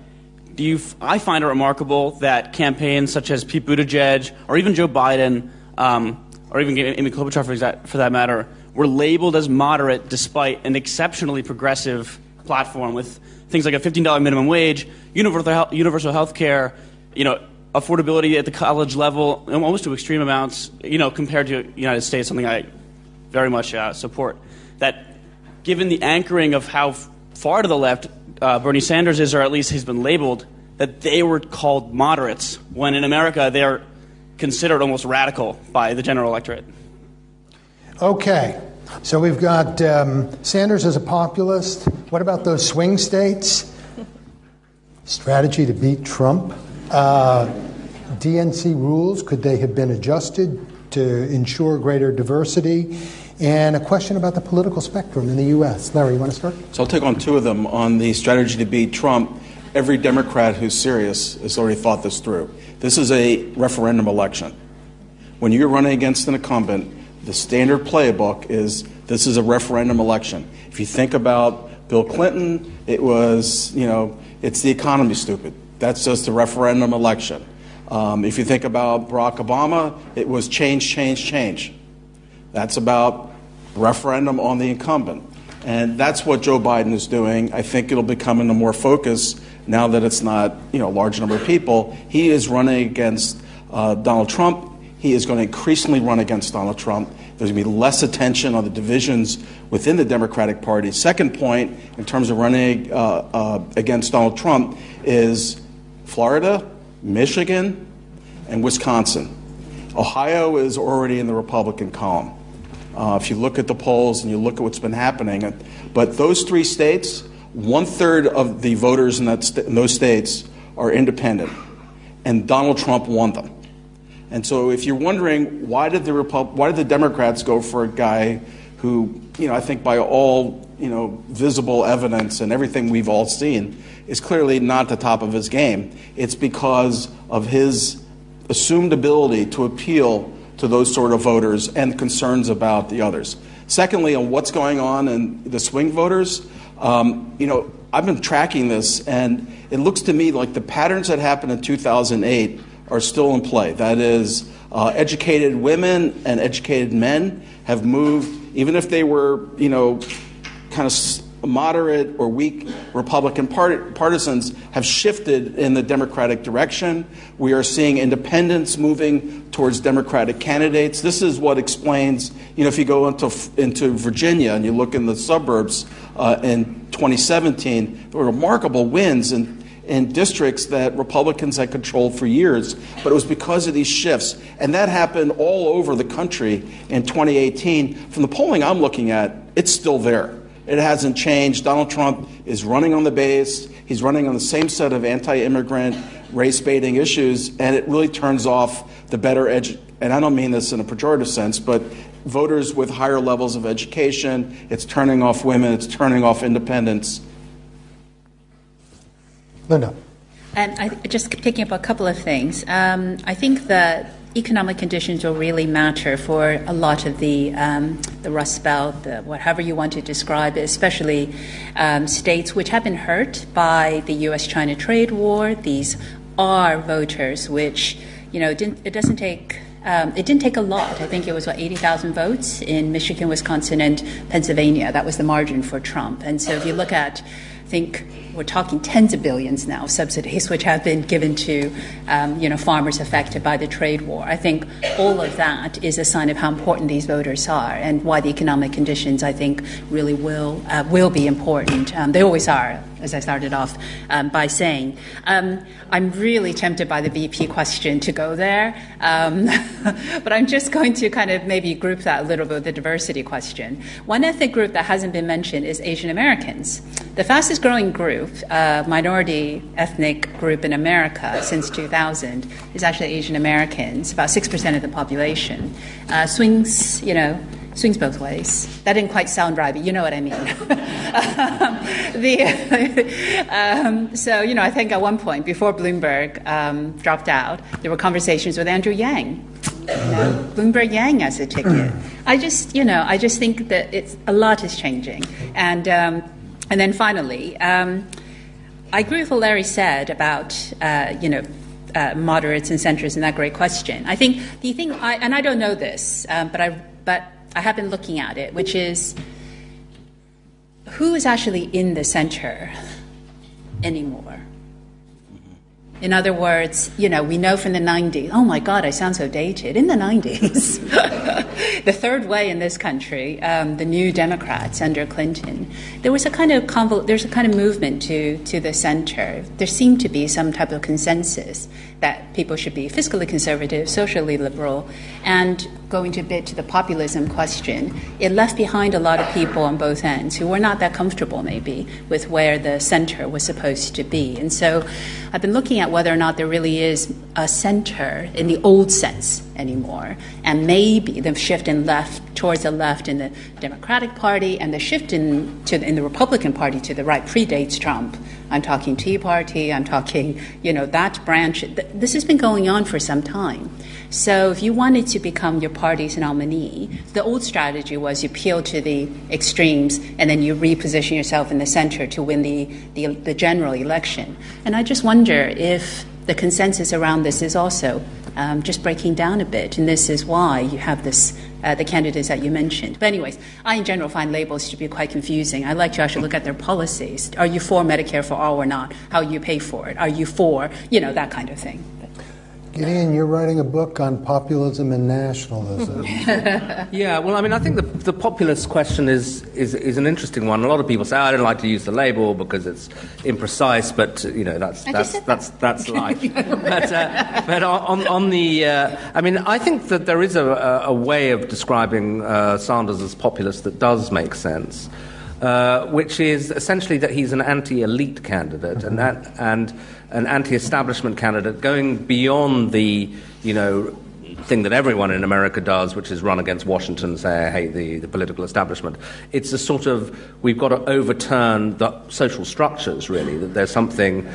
do you f- I find it remarkable that campaigns such as Pete Buttigieg or even Joe Biden, um, or even Amy Klobuchar for that, for that matter, were labeled as moderate despite an exceptionally progressive platform with things like a $15 minimum wage, universal health care, you know, affordability at the college level, almost to extreme amounts, you know, compared to the United States, something I very much uh, support. That given the anchoring of how far to the left uh, Bernie Sanders is, or at least he's been labeled, that they were called moderates, when in America they're considered almost radical by the general electorate. Okay. So we've got um, Sanders as a populist. What about those swing states? Strategy to beat Trump. Uh, DNC rules, could they have been adjusted to ensure greater diversity? And a question about the political spectrum in the U.S. Larry, you want to start? So I'll take on two of them. On the strategy to beat Trump, every Democrat who's serious has already thought this through. This is a referendum election. When you're running against an incumbent, the standard playbook is this is a referendum election. If you think about Bill Clinton, it was, you know, it's the economy stupid. That's just a referendum election. Um, if you think about Barack Obama, it was change, change, change. That's about referendum on the incumbent. And that's what Joe Biden is doing. I think it'll become into more focus now that it's not, you know, a large number of people. He is running against uh, Donald Trump he is going to increasingly run against Donald Trump. There's going to be less attention on the divisions within the Democratic Party. Second point, in terms of running uh, uh, against Donald Trump, is Florida, Michigan, and Wisconsin. Ohio is already in the Republican column. Uh, if you look at the polls and you look at what's been happening, but those three states, one third of the voters in, that st- in those states are independent, and Donald Trump won them. And so, if you're wondering why did the Repub- why did the Democrats go for a guy who, you know, I think by all you know visible evidence and everything we've all seen is clearly not the top of his game. It's because of his assumed ability to appeal to those sort of voters and concerns about the others. Secondly, on what's going on in the swing voters, um, you know, I've been tracking this, and it looks to me like the patterns that happened in 2008 are still in play. That is, uh, educated women and educated men have moved, even if they were, you know, kind of moderate or weak Republican part- partisans have shifted in the Democratic direction. We are seeing independents moving towards Democratic candidates. This is what explains, you know, if you go into, into Virginia and you look in the suburbs uh, in 2017, there were remarkable wins in, in districts that Republicans had controlled for years, but it was because of these shifts. And that happened all over the country in 2018. From the polling I'm looking at, it's still there. It hasn't changed. Donald Trump is running on the base. He's running on the same set of anti immigrant, race baiting issues, and it really turns off the better edu- and I don't mean this in a pejorative sense, but voters with higher levels of education. It's turning off women. It's turning off independents. Linda. And I, just picking up a couple of things. Um, I think that economic conditions will really matter for a lot of the um, the Rust Belt, the, whatever you want to describe especially um, states which have been hurt by the U.S.-China trade war. These are voters which you know it doesn't take. Um, it didn't take a lot. I think it was what 80,000 votes in Michigan, Wisconsin, and Pennsylvania. That was the margin for Trump. And so, if you look at, I think we're talking tens of billions now of subsidies which have been given to um, you know farmers affected by the trade war. I think all of that is a sign of how important these voters are and why the economic conditions I think really will uh, will be important. Um, they always are, as I started off um, by saying. Um, I'm really tempted by the VP question to go there, um, but I'm just going to kind of maybe group that a little bit with the diversity question. One ethnic group that hasn't been mentioned is Asian Americans. The fastest growing group, uh, minority ethnic group in America since 2000, is actually Asian Americans, about 6% of the population. Uh, swings, you know, swings both ways. That didn't quite sound right, but you know what I mean. um, the, um, so, you know, I think at one point, before Bloomberg um, dropped out, there were conversations with Andrew Yang. You know, Bloomberg Yang as a ticket. I just, you know, I just think that it's a lot is changing, and um, and then finally, um, I agree with what Larry said about, uh, you know, uh, moderates and centrists and that great question. I think the thing, I, and I don't know this, um, but I but I have been looking at it, which is who is actually in the center anymore? In other words, you know, we know from the 90s, oh my God, I sound so dated. In the 90s, the third way in this country, um, the new Democrats under Clinton, there was a kind of convol- there's a kind of movement to, to the center. There seemed to be some type of consensus that people should be fiscally conservative, socially liberal, and going to a bit to the populism question, it left behind a lot of people on both ends who were not that comfortable, maybe, with where the center was supposed to be. And so I've been looking at whether or not there really is a center in the old sense anymore. And maybe the shift in left towards the left in the Democratic Party and the shift in, to, in the Republican Party to the right predates Trump. I'm talking Tea Party, I'm talking, you know, that branch. This has been going on for some time. So if you wanted to become your party's nominee, the old strategy was you appeal to the extremes and then you reposition yourself in the center to win the, the, the general election. And I just wonder if the consensus around this is also um, just breaking down a bit, and this is why you have this. Uh, the candidates that you mentioned. But, anyways, I in general find labels to be quite confusing. I like to actually look at their policies. Are you for Medicare for all or not? How you pay for it? Are you for, you know, that kind of thing? Gideon, you're writing a book on populism and nationalism. yeah, well, I mean, I think the, the populist question is, is, is an interesting one. A lot of people say, oh, I don't like to use the label because it's imprecise, but, you know, that's, that's, that's, that's life. but uh, but on, on the, uh, I mean, I think that there is a, a way of describing uh, Sanders as populist that does make sense. Uh, which is essentially that he's an anti-elite candidate, and that, and an anti-establishment candidate going beyond the, you know, thing that everyone in America does, which is run against Washington and say, I hate the, the political establishment. It's a sort of, we've got to overturn the social structures, really, that there's something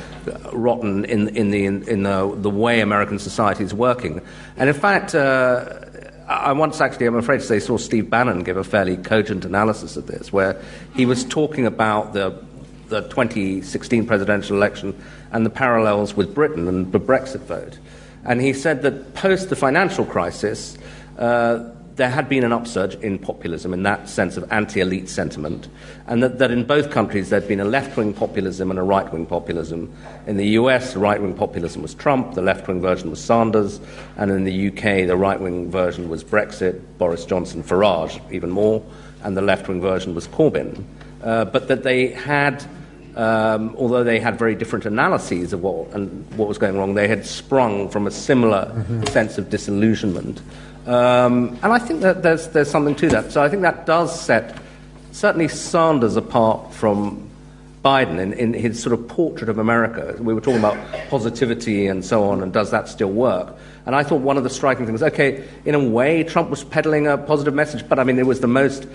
rotten in, in, the, in, the, the way American society is working. And in fact, uh, I once actually, I'm afraid to say, saw Steve Bannon give a fairly cogent analysis of this, where he was talking about the, the 2016 presidential election and the parallels with Britain and the Brexit vote. And he said that post the financial crisis, uh, there had been an upsurge in populism in that sense of anti elite sentiment, and that, that in both countries there'd been a left wing populism and a right wing populism. In the US, the right wing populism was Trump, the left wing version was Sanders, and in the UK, the right wing version was Brexit, Boris Johnson, Farage, even more, and the left wing version was Corbyn. Uh, but that they had um, although they had very different analyses of what, and what was going wrong, they had sprung from a similar mm-hmm. sense of disillusionment. Um, and I think that there's, there's something to that. So I think that does set certainly Sanders apart from Biden in, in his sort of portrait of America. We were talking about positivity and so on, and does that still work? And I thought one of the striking things, okay, in a way, Trump was peddling a positive message, but I mean, it was the most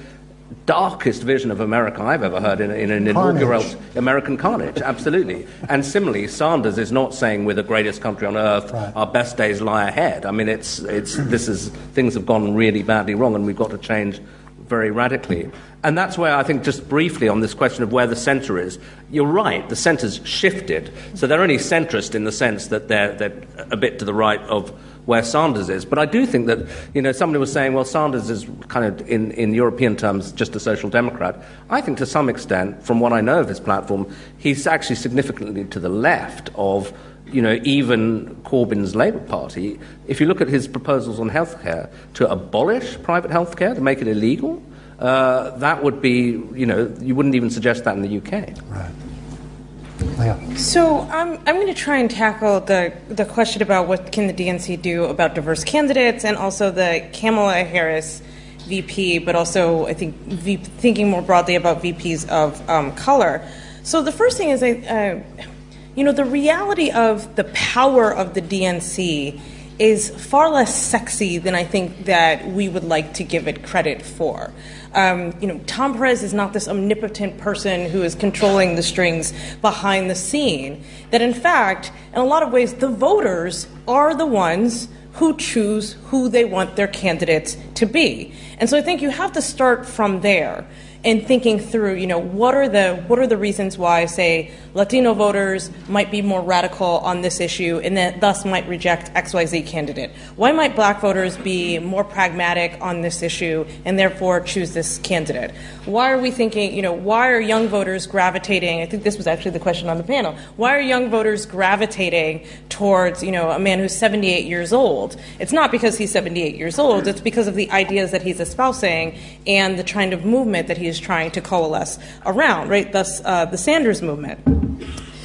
darkest vision of America I've ever heard in, in an inaugural American carnage, absolutely. And similarly, Sanders is not saying we're the greatest country on earth, right. our best days lie ahead. I mean, it's, it's, this is, things have gone really badly wrong and we've got to change very radically. And that's where I think, just briefly on this question of where the centre is, you're right, the centre's shifted. So they're only centrist in the sense that they're, they're a bit to the right of where Sanders is. But I do think that, you know, somebody was saying, well, Sanders is kind of, in, in European terms, just a social democrat. I think to some extent, from what I know of his platform, he's actually significantly to the left of you know, even Corbyn's Labour Party, if you look at his proposals on healthcare to abolish private healthcare, to make it illegal, uh, that would be, you know, you wouldn't even suggest that in the UK. Right. So um, I'm going to try and tackle the, the question about what can the DNC do about diverse candidates and also the Kamala Harris VP, but also I think v- thinking more broadly about VPs of um, color. So the first thing is, I, uh, you know, the reality of the power of the DNC is far less sexy than I think that we would like to give it credit for. Um, you know, Tom Perez is not this omnipotent person who is controlling the strings behind the scene. That in fact, in a lot of ways, the voters are the ones who choose who they want their candidates to be. And so I think you have to start from there and thinking through, you know, what are the what are the reasons why, say, Latino voters might be more radical on this issue and that thus might reject XYZ candidate? Why might black voters be more pragmatic on this issue and therefore choose this candidate? Why are we thinking, you know, why are young voters gravitating? I think this was actually the question on the panel. Why are young voters gravitating towards, you know, a man who's 78 years old? It's not because he's 78 years old, it's because of the ideas that he's espousing and the kind of movement that he is trying to coalesce around, right? Thus, uh, the Sanders movement.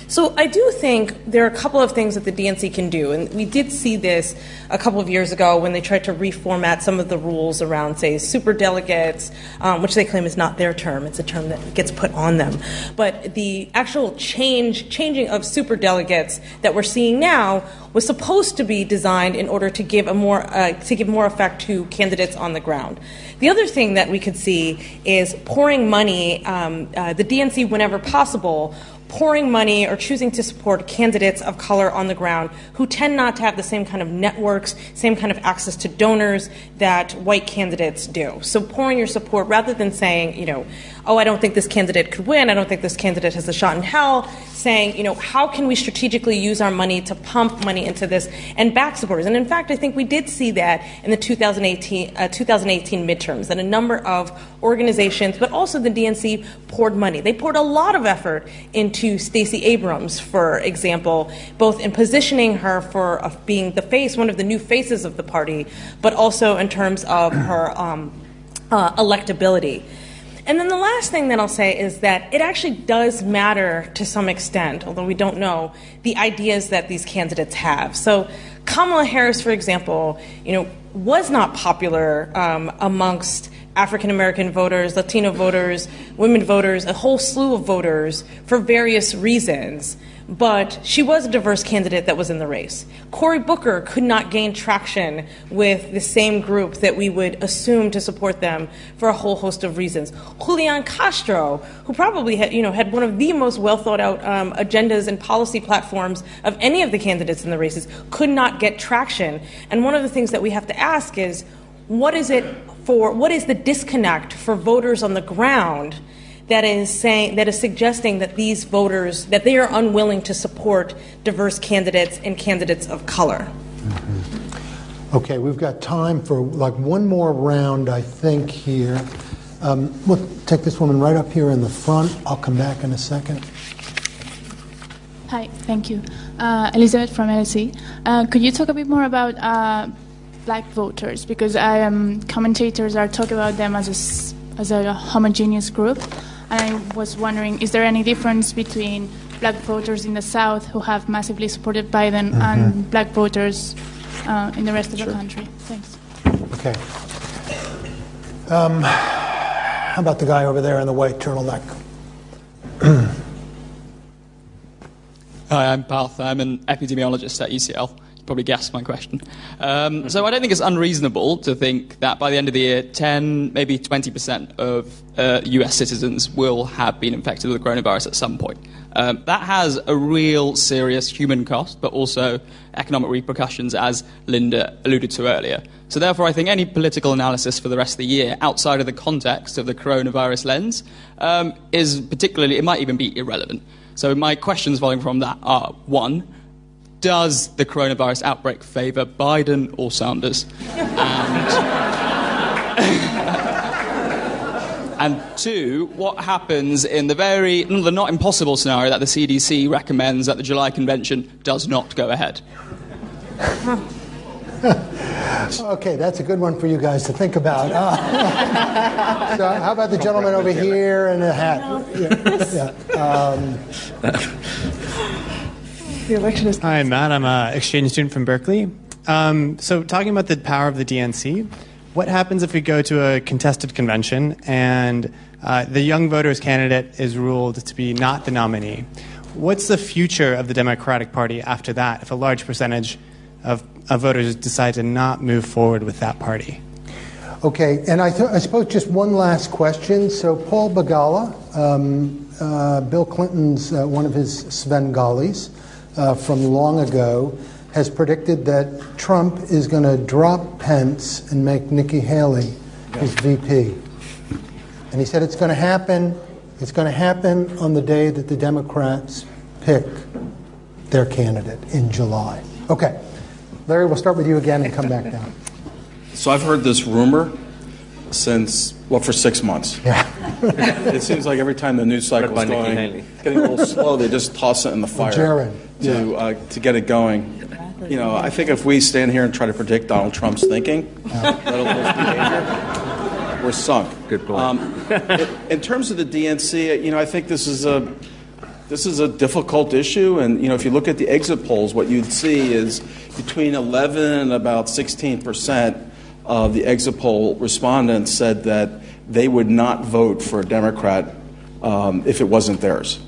So I do think there are a couple of things that the DNC can do, and we did see this a couple of years ago when they tried to reformat some of the rules around, say, super delegates, um, which they claim is not their term; it's a term that gets put on them. But the actual change, changing of super delegates that we're seeing now was supposed to be designed in order to give a more uh, to give more effect to candidates on the ground. The other thing that we could see is pouring money, um, uh, the DNC, whenever possible, pouring money or choosing to support candidates of color on the ground who tend not to have the same kind of networks, same kind of access to donors that white candidates do. So pouring your support rather than saying, you know, oh, I don't think this candidate could win, I don't think this candidate has a shot in hell, saying, you know, how can we strategically use our money to pump money into this and back supporters? And in fact, I think we did see that in the 2018, uh, 2018 midterms, that a number of organizations, but also the DNC, poured money. They poured a lot of effort into Stacey Abrams, for example, both in positioning her for uh, being the face, one of the new faces of the party, but also in terms of her um, uh, electability. And then the last thing that I'll say is that it actually does matter to some extent, although we don't know, the ideas that these candidates have. So Kamala Harris, for example, you know, was not popular um, amongst African American voters, Latino voters, women voters, a whole slew of voters for various reasons but she was a diverse candidate that was in the race. Cory Booker could not gain traction with the same group that we would assume to support them for a whole host of reasons. Julian Castro, who probably had, you know, had one of the most well thought out um, agendas and policy platforms of any of the candidates in the races, could not get traction. And one of the things that we have to ask is what is it for, what is the disconnect for voters on the ground? That is saying that is suggesting that these voters that they are unwilling to support diverse candidates and candidates of color. Mm-hmm. Okay, we've got time for like one more round, I think, here. Um, we'll take this woman right up here in the front. I'll come back in a second. Hi, thank you. Uh, Elizabeth from LSE. Uh, could you talk a bit more about uh, black voters? Because I um, commentators are talking about them as a, as a homogeneous group. And I was wondering, is there any difference between black voters in the South who have massively supported Biden mm-hmm. and black voters uh, in the rest of sure. the country? Thanks. Okay. Um, how about the guy over there in the white turtleneck? Hi, I'm Parth. I'm an epidemiologist at UCL. Probably guessed my question. Um, so I don't think it's unreasonable to think that by the end of the year, 10, maybe 20% of uh, US citizens will have been infected with the coronavirus at some point. Um, that has a real serious human cost, but also economic repercussions, as Linda alluded to earlier. So, therefore, I think any political analysis for the rest of the year outside of the context of the coronavirus lens um, is particularly, it might even be irrelevant. So my questions following from that are one, does the coronavirus outbreak favour Biden or Sanders? And, and two, what happens in the very, the not impossible scenario that the CDC recommends that the July convention does not go ahead? okay, that's a good one for you guys to think about. Uh, so, how about the gentleman over here in the hat? Yeah, yeah. Um, the election is. Hi, Matt. I'm an exchange student from Berkeley. Um, so, talking about the power of the DNC, what happens if we go to a contested convention and uh, the young voters candidate is ruled to be not the nominee? What's the future of the Democratic Party after that if a large percentage of uh, voters decide to not move forward with that party. Okay, and I, th- I suppose just one last question. So, Paul Begala, um, uh, Bill Clinton's uh, one of his Svengalis uh, from long ago, has predicted that Trump is going to drop Pence and make Nikki Haley his VP. And he said it's going to happen. It's going to happen on the day that the Democrats pick their candidate in July. Okay. Larry, we'll start with you again and come back down. So I've heard this rumor since, well, for six months. Yeah. it seems like every time the news cycle is going, getting a little slow, they just toss it in the fire Jared. to, yeah. uh, to get it going. You know, I think if we stand here and try to predict Donald Trump's thinking, behavior, we're sunk. Good point. Um, in terms of the DNC, you know, I think this is a this is a difficult issue, and you know, if you look at the exit polls, what you'd see is between 11 and about 16 percent of the exit poll respondents said that they would not vote for a Democrat um, if it wasn't theirs.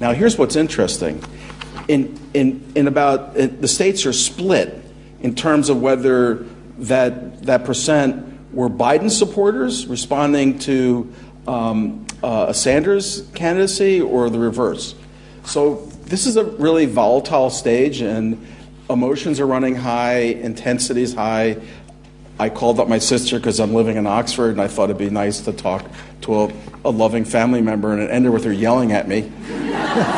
Now, here's what's interesting: in in in about the states are split in terms of whether that that percent were Biden supporters responding to um, uh, a Sanders candidacy or the reverse. So this is a really volatile stage, and emotions are running high, intensity is high. I called up my sister because I'm living in Oxford, and I thought it'd be nice to talk to a, a loving family member, and it ended with her yelling at me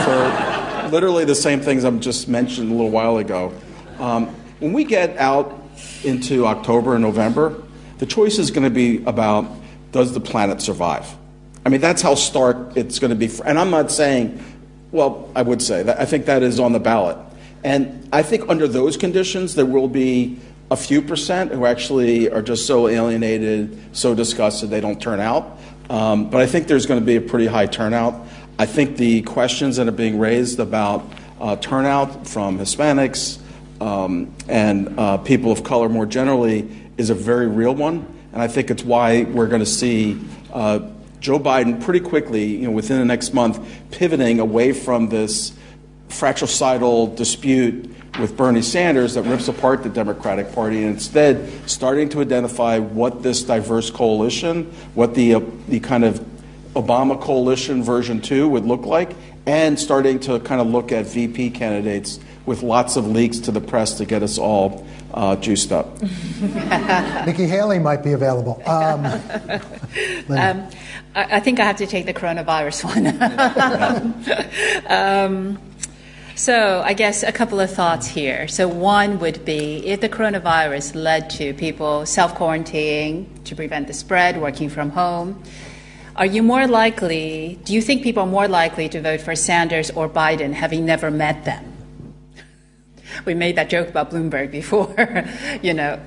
for literally the same things I've just mentioned a little while ago. Um, when we get out into October and November, the choice is going to be about does the planet survive? I mean, that's how stark it's going to be. And I'm not saying, well, I would say that I think that is on the ballot. And I think under those conditions, there will be a few percent who actually are just so alienated, so disgusted they don't turn out. Um, but I think there's going to be a pretty high turnout. I think the questions that are being raised about uh, turnout from Hispanics um, and uh, people of color more generally is a very real one. And I think it's why we're going to see uh, Joe Biden pretty quickly, you know, within the next month, pivoting away from this fratricidal dispute with Bernie Sanders that rips apart the Democratic Party, and instead starting to identify what this diverse coalition, what the uh, the kind of Obama coalition version two would look like, and starting to kind of look at VP candidates with lots of leaks to the press to get us all uh, juiced up. Nikki Haley might be available. Um, um, I, I, think I have to take the coronavirus one. um, So, I guess a couple of thoughts here. So, one would be if the coronavirus led to people self quarantining to prevent the spread, working from home, are you more likely, do you think people are more likely to vote for Sanders or Biden having never met them? We made that joke about Bloomberg before, you know.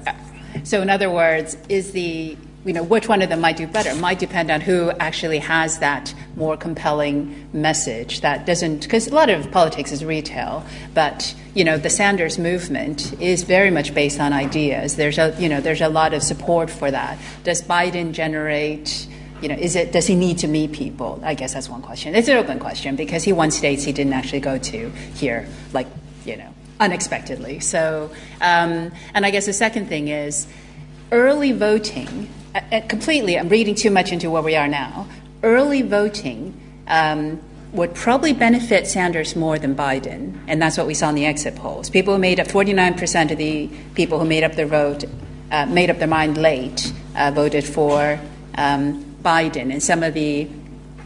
So, in other words, is the you know, which one of them might do better might depend on who actually has that more compelling message that doesn't, because a lot of politics is retail, but, you know, the Sanders movement is very much based on ideas. There's a, you know, there's a lot of support for that. Does Biden generate, you know, is it, does he need to meet people? I guess that's one question. It's an open question because he won states he didn't actually go to here, like, you know, unexpectedly. So, um, and I guess the second thing is early voting uh, completely, I'm reading too much into where we are now. Early voting um, would probably benefit Sanders more than Biden, and that's what we saw in the exit polls. People who made up 49% of the people who made up their vote, uh, made up their mind late, uh, voted for um, Biden, and some of the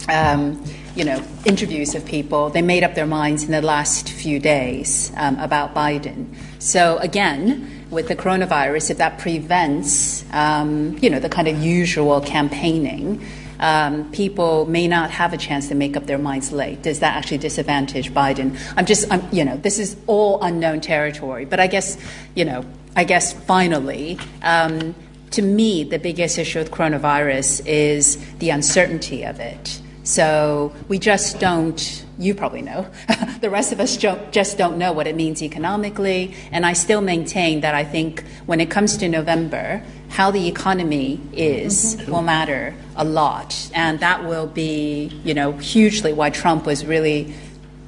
um, you know, interviews of people, they made up their minds in the last few days um, about Biden. So again, with the coronavirus, if that prevents, um, you know, the kind of usual campaigning, um, people may not have a chance to make up their minds late. Does that actually disadvantage Biden? I'm just, I'm, you know, this is all unknown territory. But I guess, you know, I guess finally, um, to me, the biggest issue with coronavirus is the uncertainty of it. So we just don't, you probably know, the rest of us just don't know what it means economically. And I still maintain that I think when it comes to November, how the economy is mm-hmm. will matter a lot. And that will be, you know, hugely why Trump was really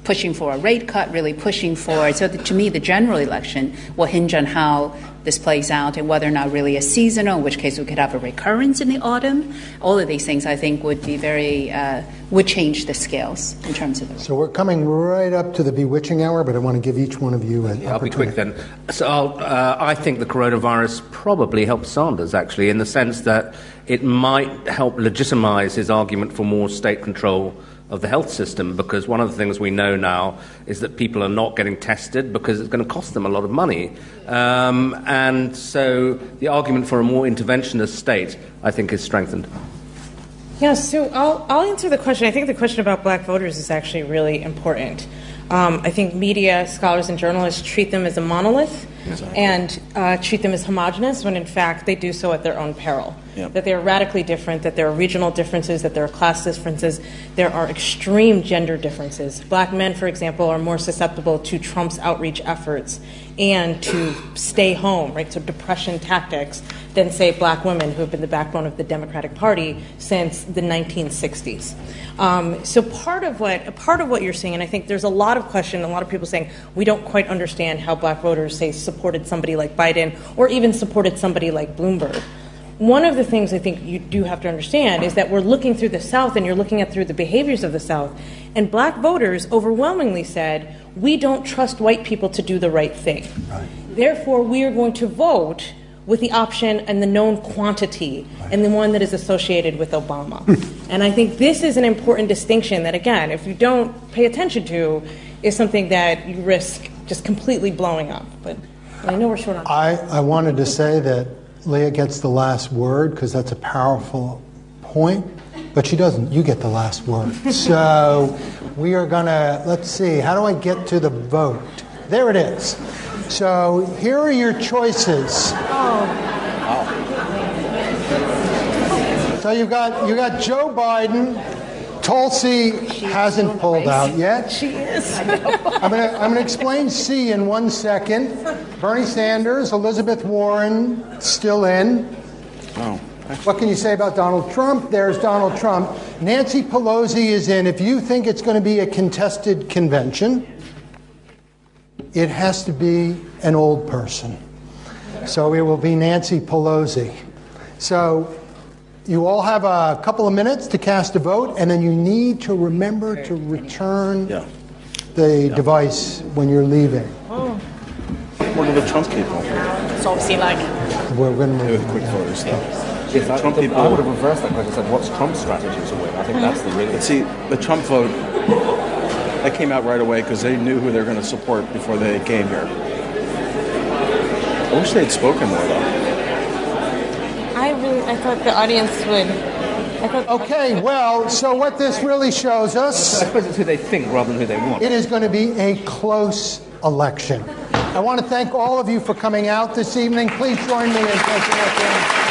pushing for a rate cut, really pushing for. So the, to me, the general election will hinge on how this plays out and whether or not really a seasonal, in which case we could have a recurrence in the autumn. All of these things, I think, would be very uh, would change the scales in terms of the. So we're coming right up to the bewitching hour, but I want to give each one of you an yeah, I'll be quick then. So uh, I think the coronavirus probably helps Sanders actually, in the sense that it might help legitimize his argument for more state control of the health system because one of the things we know now is that people are not getting tested because it's going to cost them a lot of money. Um, and so the argument for a more interventionist state, I think, is strengthened. Yeah, so I'll, I'll answer the question. I think the question about black voters is actually really important. Um, I think media, scholars, and journalists treat them as a monolith exactly. and uh, treat them as homogenous when in fact they do so at their own peril. Yep. That they are radically different, that there are regional differences, that there are class differences, there are extreme gender differences. Black men, for example, are more susceptible to Trump's outreach efforts and to stay home, right? So depression tactics than say black women who have been the backbone of the Democratic Party since the 1960s. Um, so part of what part of what you're seeing, and I think there's a lot of question, a lot of people saying we don't quite understand how black voters say supported somebody like Biden or even supported somebody like Bloomberg. One of the things I think you do have to understand is that we're looking through the South and you're looking at through the behaviors of the South, and black voters overwhelmingly said, We don't trust white people to do the right thing. Right. Therefore, we are going to vote with the option and the known quantity right. and the one that is associated with Obama. and I think this is an important distinction that, again, if you don't pay attention to, is something that you risk just completely blowing up. But I know we're short on I, I wanted to say that Leah gets the last word because that's a powerful point, but she doesn't. You get the last word. so we are going to, let's see, how do I get to the vote? There it is. So here are your choices. Oh. So you got you got Joe Biden. Tulsi she hasn't pulled out yet. She is. I'm going to I'm going to explain C in one second. Bernie Sanders, Elizabeth Warren, still in. Oh. What can you say about Donald Trump? There's Donald Trump. Nancy Pelosi is in. If you think it's going to be a contested convention, it has to be an old person. So it will be Nancy Pelosi. So you all have a couple of minutes to cast a vote, and then you need to remember to return yeah. the yeah. device when you're leaving. Oh. What are the Trump people? It's obviously like. We're going to move quick voters stuff. If I, Trump people, I would have reversed that question. Said, "What's Trump's strategy to win?" I think that's the really. see, the Trump vote That came out right away because they knew who they were going to support before they came here. I wish they had spoken more, though. I really, I thought the audience would. I thought, Okay, well, so what this really shows us, I suppose it's who they think rather than who they want. it is going to be a close election. I want to thank all of you for coming out this evening. Please join me in thanking our friends.